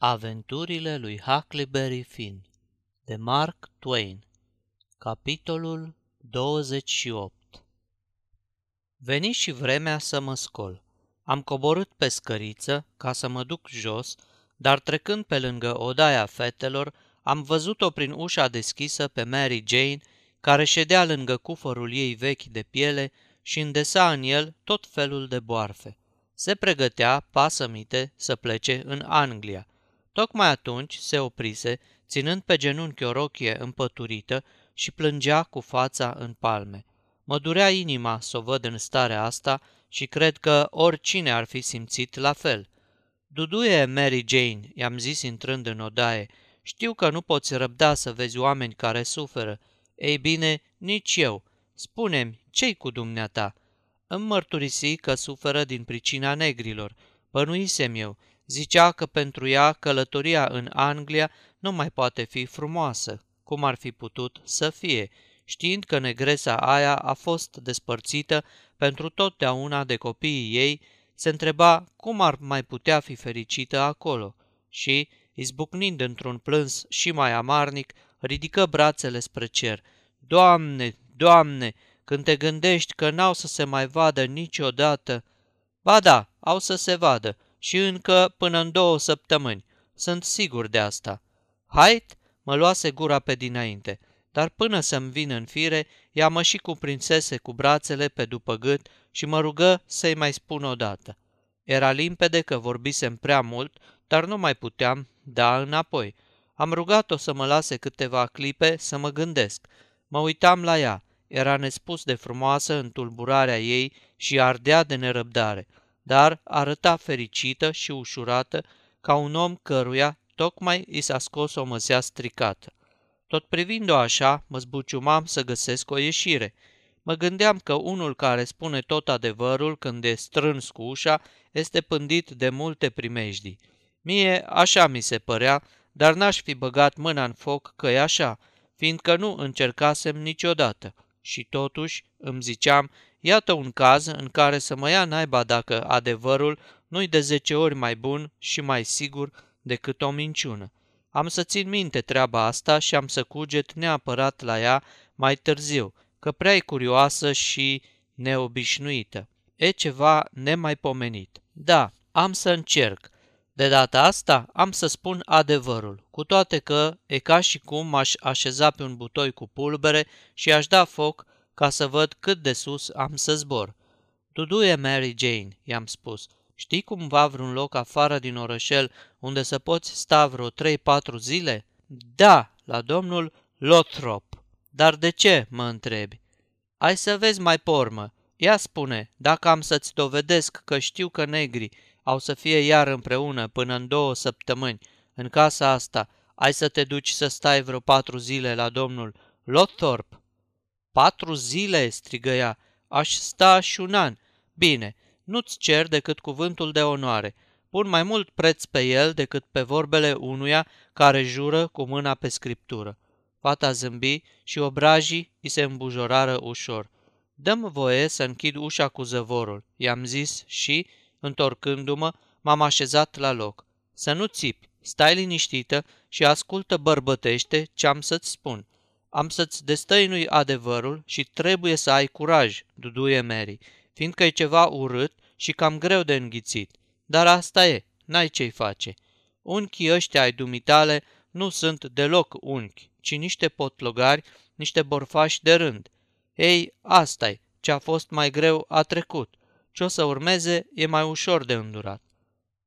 Aventurile lui Huckleberry Finn de Mark Twain Capitolul 28 Veni și vremea să mă scol. Am coborât pe scăriță ca să mă duc jos, dar trecând pe lângă odaia fetelor, am văzut-o prin ușa deschisă pe Mary Jane, care ședea lângă cufărul ei vechi de piele și îndesa în el tot felul de boarfe. Se pregătea, pasămite, să plece în Anglia – Tocmai atunci se oprise, ținând pe genunchi o rochie împăturită și plângea cu fața în palme. Mă durea inima să o văd în starea asta și cred că oricine ar fi simțit la fel. Duduie, Mary Jane, i-am zis intrând în odaie, știu că nu poți răbda să vezi oameni care suferă. Ei bine, nici eu. Spune-mi, ce-i cu dumneata? Îmi mărturisi că suferă din pricina negrilor. Bănuisem eu, Zicea că pentru ea călătoria în Anglia nu mai poate fi frumoasă, cum ar fi putut să fie, știind că negresa aia a fost despărțită pentru totdeauna de copiii ei, se întreba cum ar mai putea fi fericită acolo și, izbucnind într-un plâns și mai amarnic, ridică brațele spre cer. Doamne, Doamne, când te gândești că n-au să se mai vadă niciodată... Ba da, au să se vadă, și încă până în două săptămâni. Sunt sigur de asta. Hait mă luase gura pe dinainte, dar până să-mi vină în fire, ea mă și cuprinsese cu brațele pe după gât și mă rugă să-i mai spun o dată. Era limpede că vorbisem prea mult, dar nu mai puteam da înapoi. Am rugat-o să mă lase câteva clipe să mă gândesc. Mă uitam la ea. Era nespus de frumoasă în tulburarea ei și ardea de nerăbdare dar arăta fericită și ușurată ca un om căruia tocmai i s-a scos o măsea stricată. Tot privind-o așa, mă zbuciumam să găsesc o ieșire. Mă gândeam că unul care spune tot adevărul când e strâns cu ușa este pândit de multe primejdii. Mie așa mi se părea, dar n-aș fi băgat mâna în foc că e așa, fiindcă nu încercasem niciodată. Și totuși îmi ziceam Iată un caz în care să mă ia naiba dacă adevărul nu-i de zece ori mai bun și mai sigur decât o minciună. Am să țin minte treaba asta și am să cuget neapărat la ea mai târziu, că prea e curioasă și neobișnuită. E ceva nemaipomenit. Da, am să încerc. De data asta am să spun adevărul, cu toate că e ca și cum m-aș așeza pe un butoi cu pulbere și aș da foc ca să văd cât de sus am să zbor. Duduie Mary Jane, i-am spus, știi cumva vreun loc afară din orășel unde să poți sta vreo 3-4 zile? Da, la domnul Lothrop. Dar de ce, mă întrebi? Ai să vezi mai pormă. Ea spune, dacă am să-ți dovedesc că știu că negri au să fie iar împreună până în două săptămâni în casa asta, ai să te duci să stai vreo patru zile la domnul Lothrop? Patru zile, strigă ea, aș sta și un an. Bine, nu-ți cer decât cuvântul de onoare. Pun mai mult preț pe el decât pe vorbele unuia care jură cu mâna pe scriptură. Fata zâmbi și obrajii îi se îmbujorară ușor. Dăm voie să închid ușa cu zăvorul, i-am zis și, întorcându-mă, m-am așezat la loc. Să nu țipi, stai liniștită și ascultă bărbătește ce am să-ți spun – am să-ți destăinui adevărul și trebuie să ai curaj, duduie Mary, fiindcă e ceva urât și cam greu de înghițit. Dar asta e, n-ai ce-i face. Unchii ăștia ai dumitale nu sunt deloc unchi, ci niște potlogari, niște borfași de rând. Ei, asta e, ce a fost mai greu a trecut. Ce o să urmeze e mai ușor de îndurat.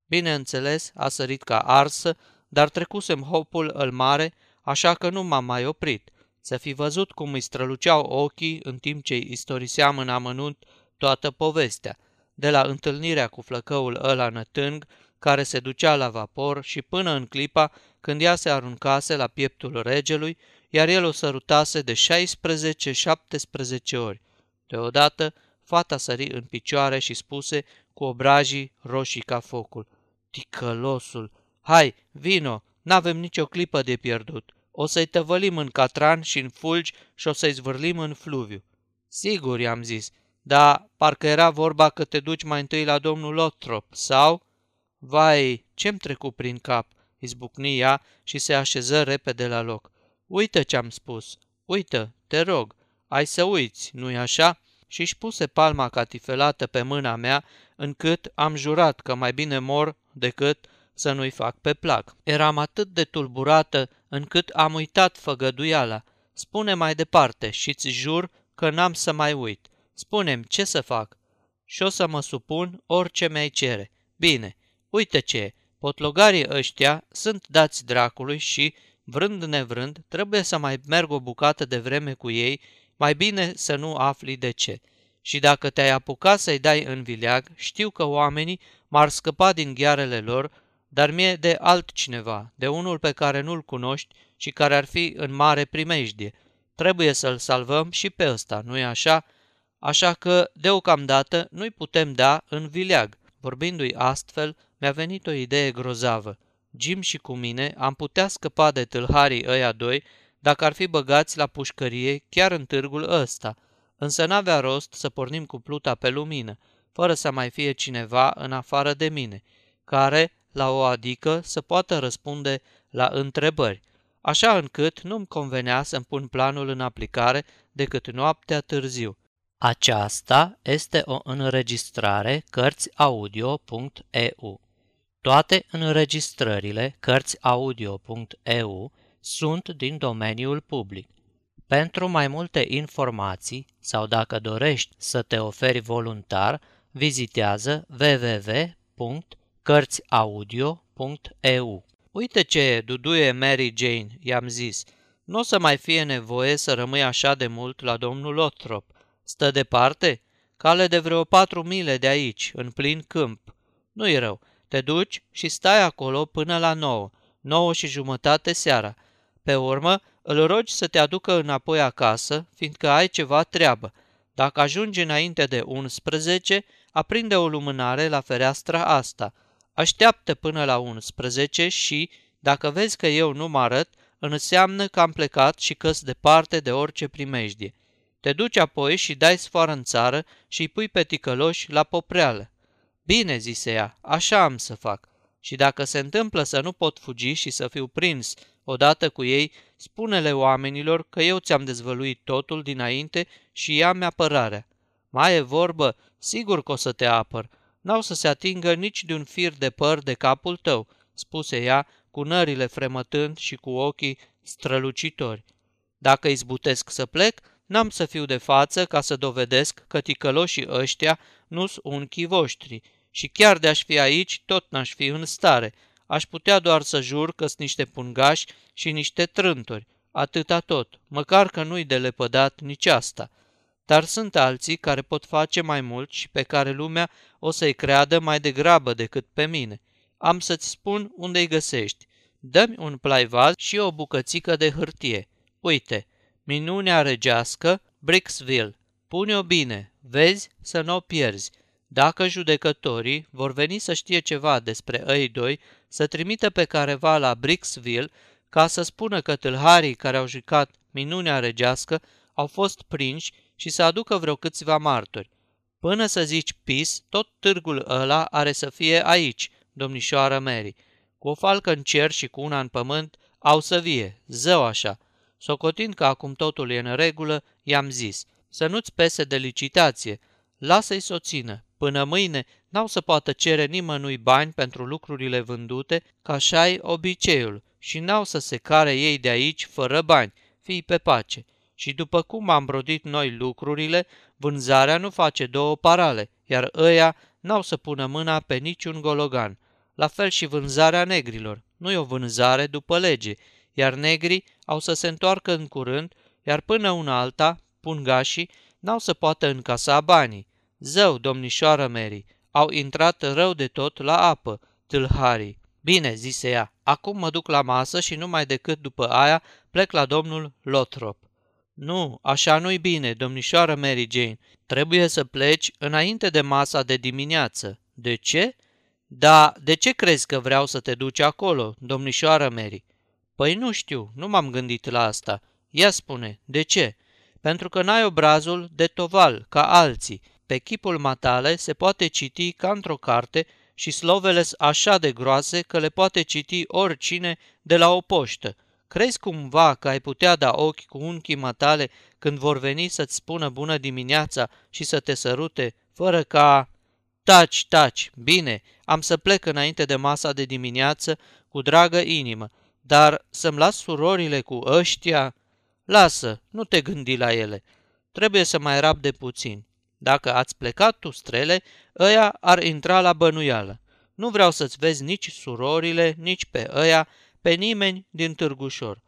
Bineînțeles, a sărit ca arsă, dar trecusem hopul îl mare, așa că nu m-am mai oprit – să fi văzut cum îi străluceau ochii în timp ce îi istoriseam în amănunt toată povestea, de la întâlnirea cu flăcăul ăla nătâng, care se ducea la vapor și până în clipa când ea se aruncase la pieptul regelui, iar el o sărutase de 16-17 ori. Deodată, fata sări în picioare și spuse cu obrajii roșii ca focul. Ticălosul! Hai, vino! N-avem nicio clipă de pierdut!" O să-i tăvălim în catran și în fulgi și o să-i zvârlim în fluviu. Sigur, i-am zis, dar parcă era vorba că te duci mai întâi la domnul Lothrop, sau? Vai, ce-mi trecut prin cap? izbucni ea și se așeză repede la loc. Uită ce-am spus. Uită, te rog. Ai să uiți, nu-i așa? Și își puse palma catifelată pe mâna mea, încât am jurat că mai bine mor decât să nu-i fac pe plac. Eram atât de tulburată încât am uitat făgăduiala. Spune mai departe și-ți jur că n-am să mai uit. Spune-mi ce să fac. Și o să mă supun orice mi-ai cere. Bine, uite ce Potlogarii ăștia sunt dați dracului și, vrând nevrând, trebuie să mai merg o bucată de vreme cu ei, mai bine să nu afli de ce. Și dacă te-ai apucat să-i dai în vileag, știu că oamenii m-ar scăpa din ghearele lor, dar mie de altcineva, de unul pe care nu-l cunoști și care ar fi în mare primejdie. Trebuie să-l salvăm și pe ăsta, nu-i așa? Așa că, deocamdată, nu-i putem da în vileag. Vorbindu-i astfel, mi-a venit o idee grozavă. Jim și cu mine am putea scăpa de tâlharii ăia doi dacă ar fi băgați la pușcărie chiar în târgul ăsta, însă n-avea rost să pornim cu pluta pe lumină, fără să mai fie cineva în afară de mine, care, la o adică, să poată răspunde la întrebări, așa încât nu-mi convenea să-mi pun planul în aplicare decât noaptea târziu. Aceasta este o înregistrare Cărțiaudio.eu. Toate înregistrările Cărțiaudio.eu sunt din domeniul public. Pentru mai multe informații sau dacă dorești să te oferi voluntar, vizitează www.cărțiaudio.eu. Uite ce duduie Mary Jane, i-am zis. Nu o să mai fie nevoie să rămâi așa de mult la domnul Lothrop. Stă departe? Cale de vreo patru mile de aici, în plin câmp. Nu-i rău. Te duci și stai acolo până la nouă, nouă și jumătate seara. Pe urmă, îl rogi să te aducă înapoi acasă, fiindcă ai ceva treabă. Dacă ajungi înainte de 11, aprinde o lumânare la fereastra asta. Așteaptă până la 11 și, dacă vezi că eu nu mă arăt, înseamnă că am plecat și că departe de orice primejdie. Te duci apoi și dai sfoară în țară și îi pui pe ticăloși la popreală. Bine, zise ea, așa am să fac. Și dacă se întâmplă să nu pot fugi și să fiu prins odată cu ei, spune-le oamenilor că eu ți-am dezvăluit totul dinainte și ia-mi apărarea. Mai e vorbă, sigur că o să te apăr. N-au să se atingă nici de un fir de păr de capul tău, spuse ea, cu nările fremătând și cu ochii strălucitori. Dacă izbutesc să plec, n-am să fiu de față ca să dovedesc că ticăloșii ăștia nu-s unchii voștri. Și chiar de-aș fi aici, tot n-aș fi în stare. Aș putea doar să jur că sunt niște pungași și niște trânturi. Atâta tot, măcar că nu-i de lepădat nici asta. Dar sunt alții care pot face mai mult și pe care lumea o să-i creadă mai degrabă decât pe mine. Am să-ți spun unde-i găsești. Dă-mi un plaivaz și o bucățică de hârtie. Uite, minunea regească, Brixville. Pune-o bine, vezi să nu o pierzi. Dacă judecătorii vor veni să știe ceva despre ei doi, să trimită pe careva la Brixville ca să spună că tâlharii care au jucat minunea regească au fost prinși și să aducă vreo câțiva martori. Până să zici pis, tot târgul ăla are să fie aici, domnișoară Mary. Cu o falcă în cer și cu una în pământ au să vie, zău așa. Socotind că acum totul e în regulă, i-am zis, să nu-ți pese de licitație, lasă-i să o țină. Până mâine n-au să poată cere nimănui bani pentru lucrurile vândute, ca așa obiceiul, și n-au să se care ei de aici fără bani, fii pe pace. Și după cum am brodit noi lucrurile, vânzarea nu face două parale, iar ăia n-au să pună mâna pe niciun gologan. La fel și vânzarea negrilor. Nu e o vânzare după lege, iar negrii au să se întoarcă în curând, iar până una alta, pungașii, n-au să poată încasa banii. Zău, domnișoară Mary, au intrat rău de tot la apă, tâlharii. Bine, zise ea, acum mă duc la masă și numai decât după aia plec la domnul Lothrop. Nu, așa nu-i bine, domnișoară Mary Jane. Trebuie să pleci înainte de masa de dimineață. De ce? Da, de ce crezi că vreau să te duci acolo, domnișoară Mary? Păi nu știu, nu m-am gândit la asta. Ea spune, de ce? Pentru că n-ai obrazul de toval, ca alții. Pe chipul matale se poate citi ca într-o carte și slovele sunt așa de groase că le poate citi oricine de la o poștă. Crezi cumva că ai putea da ochi cu unchii matale când vor veni să-ți spună bună dimineața și să te sărute, fără ca... Taci, taci, bine, am să plec înainte de masa de dimineață cu dragă inimă, dar să-mi las surorile cu ăștia? Lasă, nu te gândi la ele. Trebuie să mai rab de puțin. Dacă ați plecat tu strele, ăia ar intra la bănuială. Nu vreau să-ți vezi nici surorile, nici pe ăia, pe nimeni din Târgușor.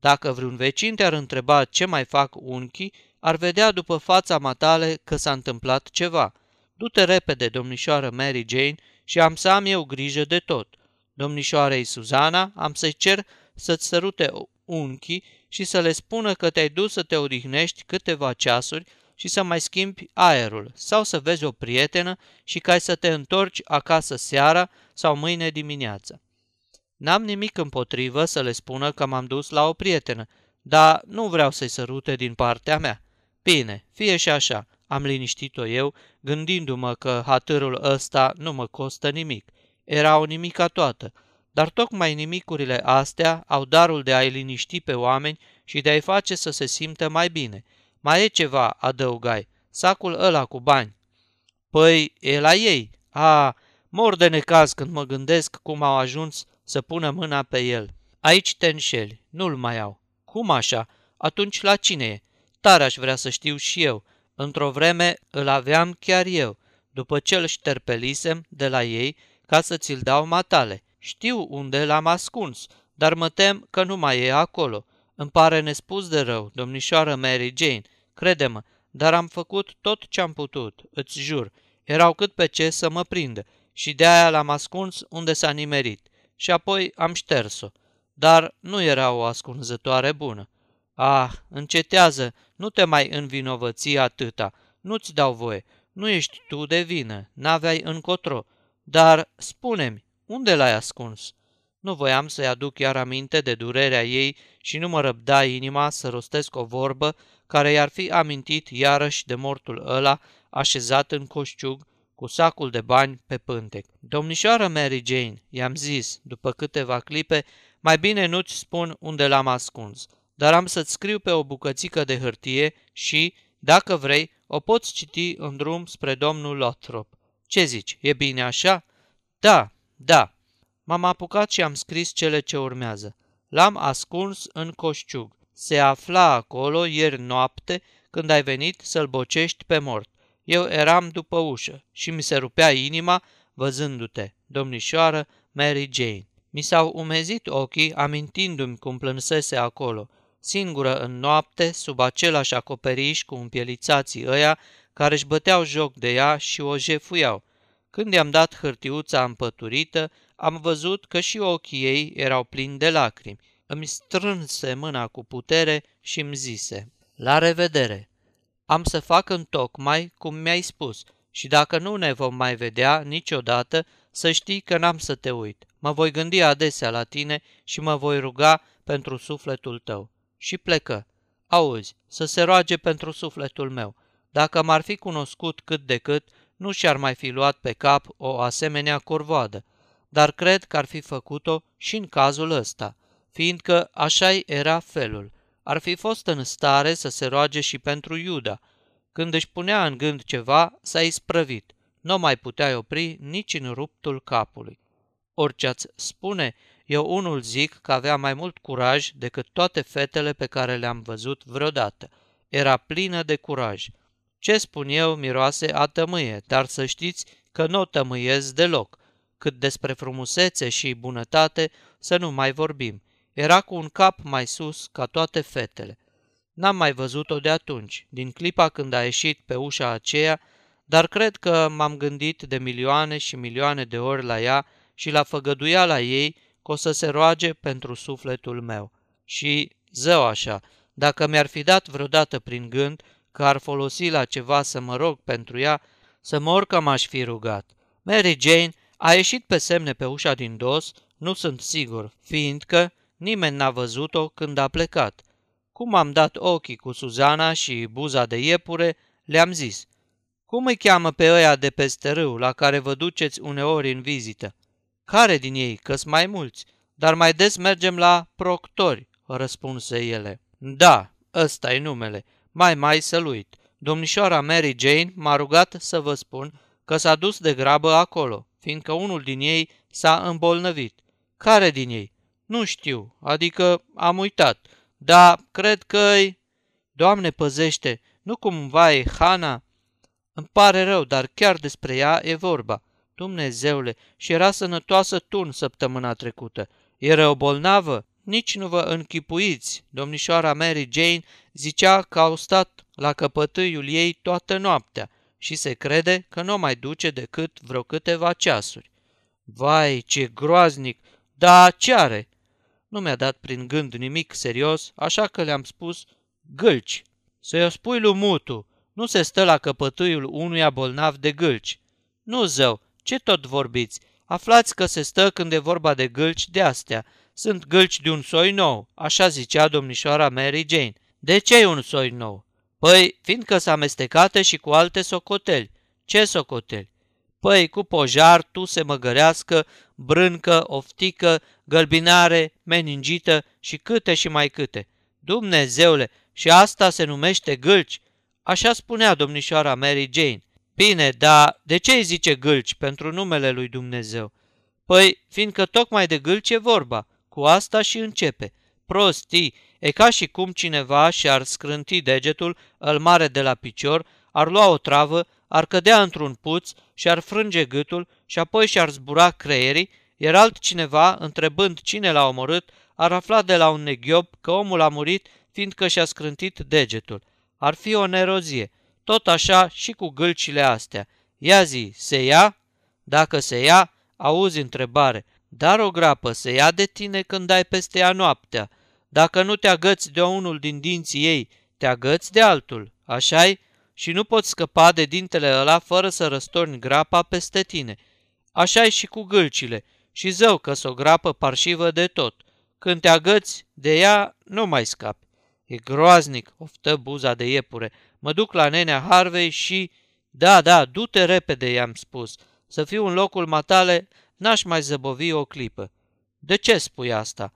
Dacă vreun vecin te-ar întreba ce mai fac unchii, ar vedea după fața matale că s-a întâmplat ceva. Du-te repede, domnișoară Mary Jane, și am să am eu grijă de tot. Domnișoarei Suzana, am să-i cer să-ți sărute unchii și să le spună că te-ai dus să te odihnești câteva ceasuri și să mai schimbi aerul sau să vezi o prietenă și ca să te întorci acasă seara sau mâine dimineață. N-am nimic împotrivă să le spună că m-am dus la o prietenă, dar nu vreau să-i sărute din partea mea. Bine, fie și așa, am liniștit-o eu, gândindu-mă că hatărul ăsta nu mă costă nimic. Era o nimica toată, dar tocmai nimicurile astea au darul de a-i liniști pe oameni și de a-i face să se simtă mai bine. Mai e ceva, adăugai, sacul ăla cu bani. Păi, e la ei. A, mor de necaz când mă gândesc cum au ajuns să pună mâna pe el. Aici te înșeli, nu-l mai au. Cum așa? Atunci la cine e? Tare aș vrea să știu și eu. Într-o vreme îl aveam chiar eu, după ce îl șterpelisem de la ei ca să ți-l dau matale. Știu unde l-am ascuns, dar mă tem că nu mai e acolo. Îmi pare nespus de rău, domnișoară Mary Jane, crede-mă, dar am făcut tot ce am putut, îți jur. Erau cât pe ce să mă prindă și de aia l-am ascuns unde s-a nimerit și apoi am șters-o. Dar nu era o ascunzătoare bună. Ah, încetează, nu te mai învinovăți atâta, nu-ți dau voie, nu ești tu de vină, n-aveai încotro. Dar, spune-mi, unde l-ai ascuns? Nu voiam să-i aduc iar aminte de durerea ei și nu mă răbda inima să rostesc o vorbă care i-ar fi amintit iarăși de mortul ăla așezat în coșciug cu sacul de bani pe pântec. Domnișoară Mary Jane, i-am zis, după câteva clipe, mai bine nu-ți spun unde l-am ascuns, dar am să-ți scriu pe o bucățică de hârtie și, dacă vrei, o poți citi în drum spre domnul Lothrop. Ce zici, e bine așa? Da, da. M-am apucat și am scris cele ce urmează. L-am ascuns în coșciug. Se afla acolo ieri noapte când ai venit să-l bocești pe mort. Eu eram după ușă și mi se rupea inima văzându-te, domnișoară Mary Jane. Mi s-au umezit ochii amintindu-mi cum plânsese acolo, singură în noapte, sub același acoperiș cu împielițații ăia care își băteau joc de ea și o jefuiau. Când i-am dat hârtiuța împăturită, am văzut că și ochii ei erau plini de lacrimi. Îmi strânse mâna cu putere și îmi zise, La revedere! Am să fac în tocmai cum mi-ai spus și dacă nu ne vom mai vedea niciodată, să știi că n-am să te uit. Mă voi gândi adesea la tine și mă voi ruga pentru sufletul tău. Și plecă. Auzi, să se roage pentru sufletul meu. Dacă m-ar fi cunoscut cât de cât, nu și-ar mai fi luat pe cap o asemenea corvoadă, dar cred că ar fi făcut-o și în cazul ăsta, fiindcă așa era felul ar fi fost în stare să se roage și pentru Iuda. Când își punea în gând ceva, s-a isprăvit. Nu mai putea opri nici în ruptul capului. Orice ați spune, eu unul zic că avea mai mult curaj decât toate fetele pe care le-am văzut vreodată. Era plină de curaj. Ce spun eu miroase a tămâie, dar să știți că nu o tămâiesc deloc. Cât despre frumusețe și bunătate, să nu mai vorbim. Era cu un cap mai sus ca toate fetele. N-am mai văzut-o de atunci, din clipa când a ieșit pe ușa aceea, dar cred că m-am gândit de milioane și milioane de ori la ea și la făgăduiala ei că o să se roage pentru sufletul meu. Și, zău așa, dacă mi-ar fi dat vreodată prin gând că ar folosi la ceva să mă rog pentru ea, să mor că m-aș fi rugat. Mary Jane a ieșit pe semne pe ușa din dos, nu sunt sigur, fiindcă Nimeni n-a văzut-o când a plecat. Cum am dat ochii cu Suzana și buza de iepure, le-am zis, Cum îi cheamă pe ăia de peste râu, la care vă duceți uneori în vizită? Care din ei, că mai mulți, dar mai des mergem la proctori, răspunse ele. Da, ăsta e numele, mai mai să-l uit. Domnișoara Mary Jane m-a rugat să vă spun că s-a dus de grabă acolo, fiindcă unul din ei s-a îmbolnăvit. Care din ei? Nu știu, adică am uitat, dar cred că-i... Doamne păzește, nu cumva e Hana? Îmi pare rău, dar chiar despre ea e vorba. Dumnezeule, și era sănătoasă tun săptămâna trecută. Era o bolnavă? Nici nu vă închipuiți. Domnișoara Mary Jane zicea că au stat la căpătâiul ei toată noaptea și se crede că nu mai duce decât vreo câteva ceasuri. Vai, ce groaznic! Da, ce are? Nu mi-a dat prin gând nimic serios, așa că le-am spus gâlci. Să-i o spui lui Mutu, nu se stă la căpătâiul unuia bolnav de gâlci. Nu, zău, ce tot vorbiți? Aflați că se stă când e vorba de gâlci de astea. Sunt gâlci de un soi nou, așa zicea domnișoara Mary Jane. De ce e un soi nou? Păi, fiindcă s-a amestecate și cu alte socoteli. Ce socoteli? Păi, cu pojar, tu se măgărească, brâncă, oftică, gălbinare, meningită și câte și mai câte. Dumnezeule, și asta se numește gâlci? Așa spunea domnișoara Mary Jane. Bine, dar de ce îi zice gâlci pentru numele lui Dumnezeu? Păi, fiindcă tocmai de gâlci e vorba, cu asta și începe. Prostii, e ca și cum cineva și-ar scrânti degetul, îl mare de la picior, ar lua o travă, ar cădea într-un puț și ar frânge gâtul și apoi și-ar zbura creierii, iar altcineva, întrebând cine l-a omorât, ar afla de la un neghiob că omul a murit fiindcă și-a scrântit degetul. Ar fi o nerozie. Tot așa și cu gâlcile astea. Ia zi, se ia? Dacă se ia, auzi întrebare. Dar o grapă se ia de tine când ai peste ea noaptea. Dacă nu te agăți de unul din dinții ei, te agăți de altul, așa Și nu poți scăpa de dintele ăla fără să răstorni grapa peste tine. așa și cu gâlcile. Și zău că s-o grapă parșivă de tot. Când te agăți de ea, nu mai scapi. E groaznic, oftă buza de iepure. Mă duc la nenea Harvey și... Da, da, du-te repede, i-am spus. Să fiu în locul matale, n-aș mai zăbovi o clipă. De ce spui asta?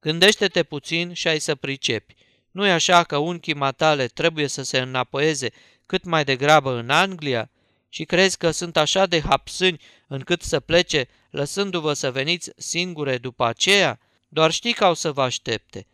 Gândește-te puțin și ai să pricepi. Nu-i așa că unchii matale trebuie să se înapoieze cât mai degrabă în Anglia? Și crezi că sunt așa de hapsâni încât să plece, lăsându-vă să veniți singure după aceea? Doar știi că au să vă aștepte.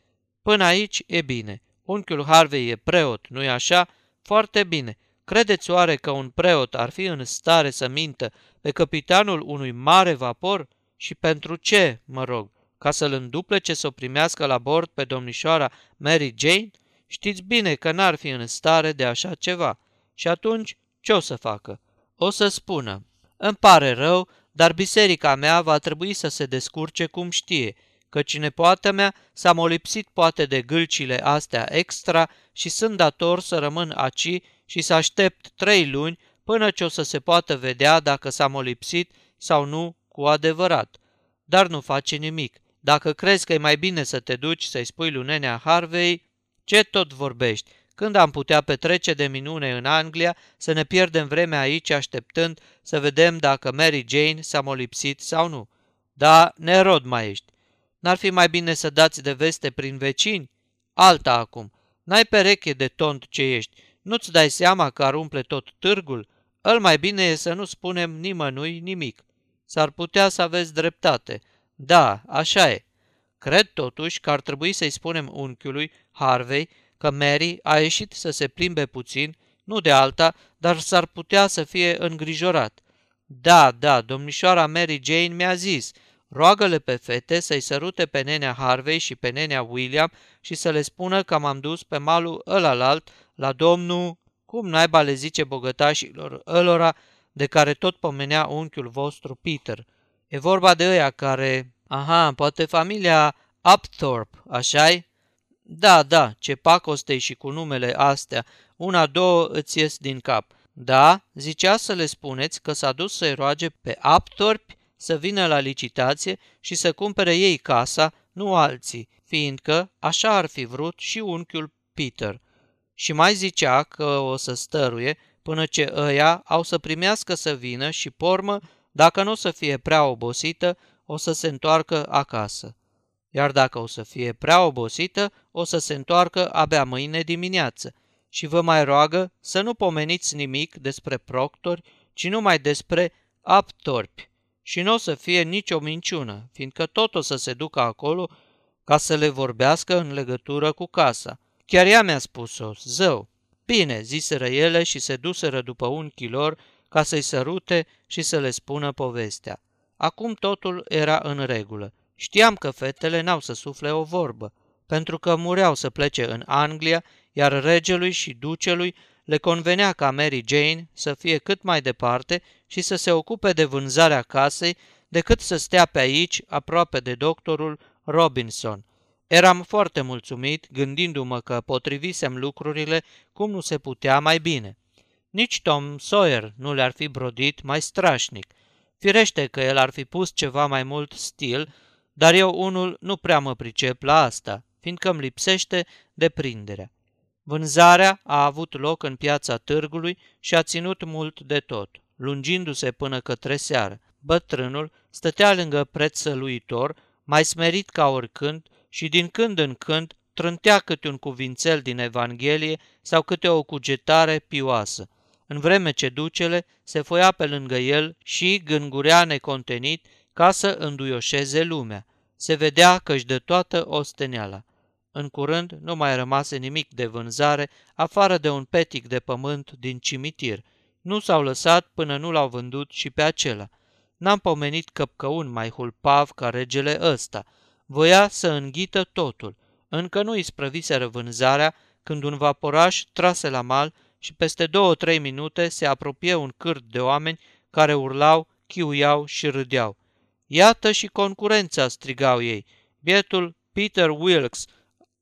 Până aici e bine. Unchiul Harvey e preot, nu-i așa? Foarte bine. Credeți oare că un preot ar fi în stare să mintă pe capitanul unui mare vapor? Și pentru ce, mă rog? Ca să-l înduplece să o primească la bord pe domnișoara Mary Jane? Știți bine că n-ar fi în stare de așa ceva. Și atunci, ce o să facă? O să spună, îmi pare rău, dar biserica mea va trebui să se descurce cum știe – căci nepoată mea s-a molipsit poate de gâlcile astea extra și sunt dator să rămân aci și să aștept trei luni până ce o să se poată vedea dacă s-a molipsit sau nu cu adevărat. Dar nu face nimic. Dacă crezi că e mai bine să te duci să-i spui lui nenea Harvey, ce tot vorbești? Când am putea petrece de minune în Anglia, să ne pierdem vremea aici așteptând să vedem dacă Mary Jane s-a molipsit sau nu. Da, nerod mai ești. N-ar fi mai bine să dați de veste prin vecini? Alta acum. N-ai pereche de tont ce ești. Nu-ți dai seama că ar umple tot târgul? Îl mai bine e să nu spunem nimănui nimic. S-ar putea să aveți dreptate. Da, așa e. Cred totuși că ar trebui să-i spunem unchiului, Harvey, că Mary a ieșit să se plimbe puțin, nu de alta, dar s-ar putea să fie îngrijorat. Da, da, domnișoara Mary Jane mi-a zis – Roagă-le pe fete să-i sărute pe nenea Harvey și pe nenea William și să le spună că m-am dus pe malul ălalalt la domnul, cum naiba le zice bogătașilor ălora de care tot pomenea unchiul vostru Peter. E vorba de ăia care... Aha, poate familia Upthorpe, așa-i? Da, da, ce pacostei și cu numele astea, una, două îți ies din cap. Da, zicea să le spuneți că s-a dus să-i roage pe Upthorpe să vină la licitație și să cumpere ei casa, nu alții, fiindcă așa ar fi vrut și unchiul Peter. Și mai zicea că o să stăruie până ce ăia au să primească să vină și pormă, dacă nu o să fie prea obosită, o să se întoarcă acasă. Iar dacă o să fie prea obosită, o să se întoarcă abia mâine dimineață și vă mai roagă să nu pomeniți nimic despre proctori, ci numai despre aptorpi. Și nu o să fie nicio minciună, fiindcă tot o să se ducă acolo ca să le vorbească în legătură cu casa. Chiar ea mi-a spus-o, zău. Bine, ziseră ele și se duseră după unchilor ca să-i sărute și să le spună povestea. Acum totul era în regulă. Știam că fetele n-au să sufle o vorbă, pentru că mureau să plece în Anglia, iar regelui și ducelui le convenea ca Mary Jane să fie cât mai departe și să se ocupe de vânzarea casei decât să stea pe aici, aproape de doctorul Robinson. Eram foarte mulțumit, gândindu-mă că potrivisem lucrurile cum nu se putea mai bine. Nici Tom Sawyer nu le-ar fi brodit mai strașnic. Firește că el ar fi pus ceva mai mult stil, dar eu unul nu prea mă pricep la asta, fiindcă îmi lipsește deprinderea. Vânzarea a avut loc în piața târgului și a ținut mult de tot, lungindu-se până către seară. Bătrânul stătea lângă prețăluitor, mai smerit ca oricând și din când în când trântea câte un cuvințel din Evanghelie sau câte o cugetare pioasă, în vreme ce ducele se foia pe lângă el și gângurea necontenit ca să înduioșeze lumea. Se vedea că își dă toată osteneala. În curând nu mai rămase nimic de vânzare, afară de un petic de pământ din cimitir. Nu s-au lăsat până nu l-au vândut și pe acela. N-am pomenit căpcăun mai hulpav ca regele ăsta. Voia să înghită totul. Încă nu îi sprăviseră vânzarea când un vaporaș trase la mal și peste două-trei minute se apropie un cârt de oameni care urlau, chiuiau și râdeau. Iată și concurența, strigau ei. Bietul Peter Wilkes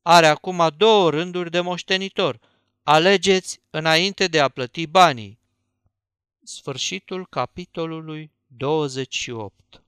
are acum două rânduri de moștenitor. Alegeți înainte de a plăti banii. Sfârșitul capitolului 28